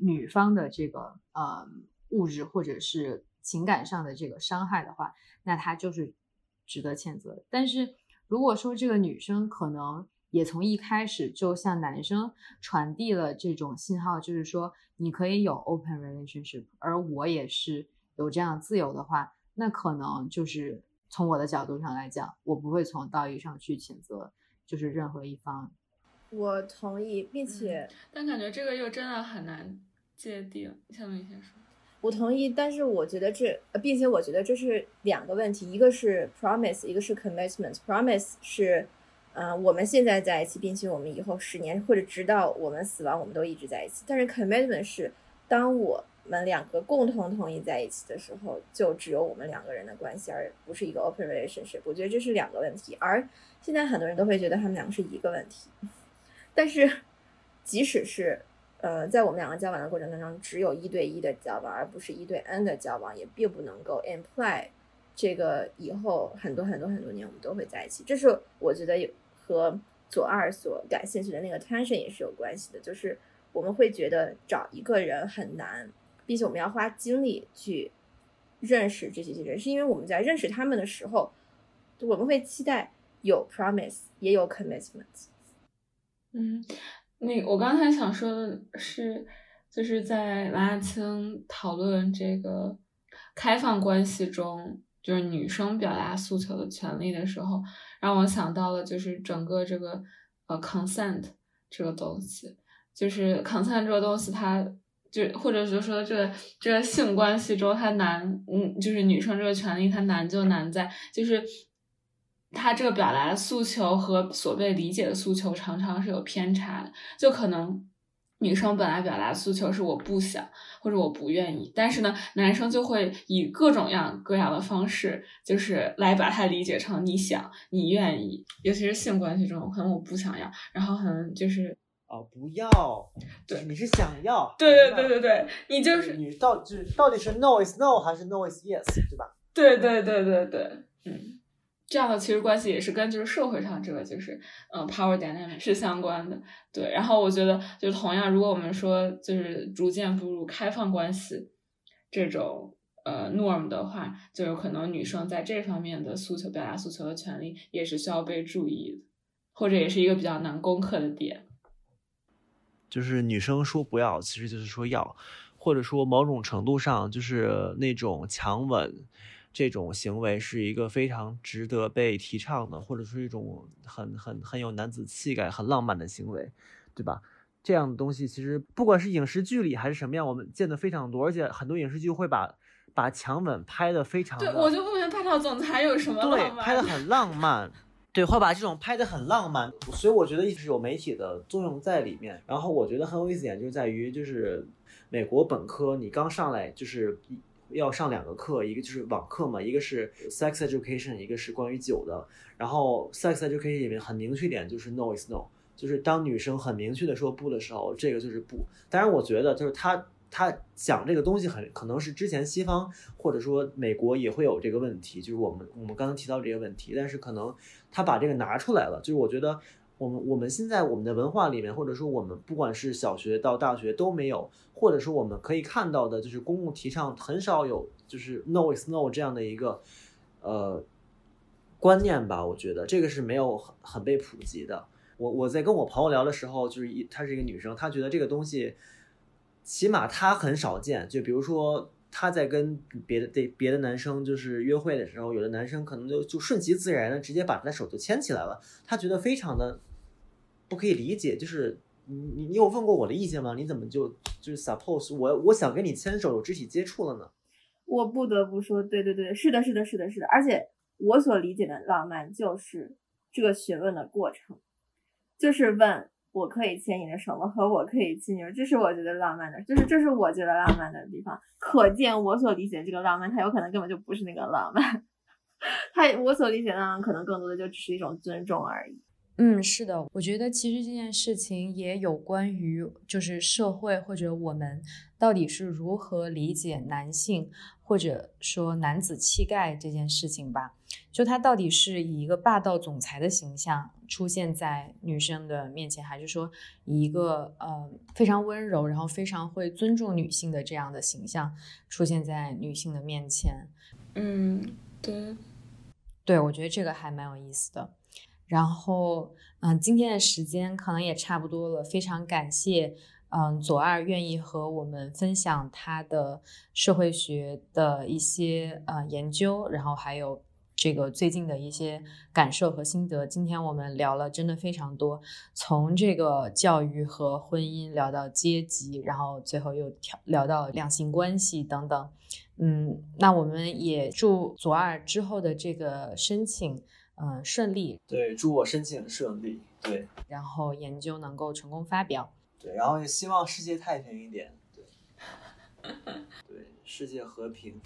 女方的这个呃物质或者是情感上的这个伤害的话，那他就是值得谴责。但是如果说这个女生可能也从一开始就向男生传递了这种信号，就是说你可以有 open relationship，而我也是有这样自由的话，那可能就是从我的角度上来讲，我不会从道义上去谴责，就是任何一方。我同意，并且但感觉这个又真的很难界定。下面先说。我同意，但是我觉得这，并且我觉得这是两个问题，一个是 promise，一个是 commitment。promise 是，呃，我们现在在一起，并且我们以后十年或者直到我们死亡，我们都一直在一起。但是 commitment 是，当我们两个共同同意在一起的时候，就只有我们两个人的关系，而不是一个 open relationship。我觉得这是两个问题，而现在很多人都会觉得他们两个是一个问题，但是即使是。呃，在我们两个交往的过程当中，只有一对一的交往，而不是一对 N 的交往，也并不能够 imply 这个以后很多很多很多年我们都会在一起。这是我觉得有和左二所感兴趣的那个 tension 也是有关系的，就是我们会觉得找一个人很难，并且我们要花精力去认识这些人，是因为我们在认识他们的时候，我们会期待有 promise 也有 commitment。嗯。那我刚才想说的是，就是在王亚青讨论这个开放关系中，就是女生表达诉求的权利的时候，让我想到了就是整个这个呃 consent 这个东西，就是 consent 这个东西它，就或者是说这个这个性关系中它难，嗯，就是女生这个权利它难就难在就是。他这个表达的诉求和所被理解的诉求常常是有偏差的，就可能女生本来表达诉求是我不想或者我不愿意，但是呢，男生就会以各种样各样的方式，就是来把它理解成你想、你愿意，尤其是性关系中，可能我不想要，然后可能就是哦，不要，对你是想要，对对对对对，你就是你到就是到底是 no is no 还是 no is yes，对吧？对对对对对，嗯，这样的其实关系也是跟就是社会上这个就是嗯 power dynamic 是相关的。对，然后我觉得就同样，如果我们说就是逐渐步入开放关系这种呃 norm 的话，就有可能女生在这方面的诉求、表达诉求的权利也是需要被注意的，或者也是一个比较难攻克的点。就是女生说不要，其实就是说要，或者说某种程度上就是那种强吻这种行为是一个非常值得被提倡的，或者是一种很很很有男子气概、很浪漫的行为，对吧？这样的东西其实不管是影视剧里还是什么样，我们见的非常多，而且很多影视剧会把把强吻拍的非常对，我就不明白霸道总裁有什么对拍的很浪漫，对，会把这种拍的很浪漫，所以我觉得一直有媒体的作用在里面。然后我觉得很有意思点就在于，就是美国本科你刚上来就是要上两个课，一个就是网课嘛，一个是 sex education，一个是关于酒的。然后 sex education 里面很明确一点就是 no is no，就是当女生很明确的说不的时候，这个就是不。当然，我觉得就是他他讲这个东西很可能是之前西方或者说美国也会有这个问题，就是我们我们刚刚提到这个问题，但是可能他把这个拿出来了，就是我觉得我们我们现在我们的文化里面，或者说我们不管是小学到大学都没有，或者说我们可以看到的，就是公共提倡很少有就是 no is no 这样的一个呃观念吧，我觉得这个是没有很很被普及的。我我在跟我朋友聊的时候，就是一她是一个女生，她觉得这个东西，起码她很少见。就比如说她在跟别的对别的男生就是约会的时候，有的男生可能就就顺其自然的直接把她的手就牵起来了，她觉得非常的不可以理解。就是你你你有问过我的意见吗？你怎么就就是 suppose 我我想跟你牵手有肢体接触了呢？我不得不说，对对对，是的，是的，是的，是的。而且我所理解的浪漫就是这个询问的过程，就是问我可以牵你的手吗？和我可以亲你吗？这是我觉得浪漫的，就是这是我觉得浪漫的地方。可见我所理解的这个浪漫，它有可能根本就不是那个浪漫，它我所理解的浪漫可能更多的就只是一种尊重而已。嗯，是的，我觉得其实这件事情也有关于就是社会或者我们到底是如何理解男性或者说男子气概这件事情吧。就他到底是以一个霸道总裁的形象出现在女生的面前，还是说以一个呃非常温柔，然后非常会尊重女性的这样的形象出现在女性的面前？嗯，对，对，我觉得这个还蛮有意思的。然后，嗯，今天的时间可能也差不多了，非常感谢，嗯，左二愿意和我们分享他的社会学的一些呃研究，然后还有这个最近的一些感受和心得。今天我们聊了真的非常多，从这个教育和婚姻聊到阶级，然后最后又聊聊到两性关系等等。嗯，那我们也祝左二之后的这个申请。嗯，顺利，对，祝我申请顺利，对，然后研究能够成功发表，对，然后也希望世界太平一点，对，对，世界和平。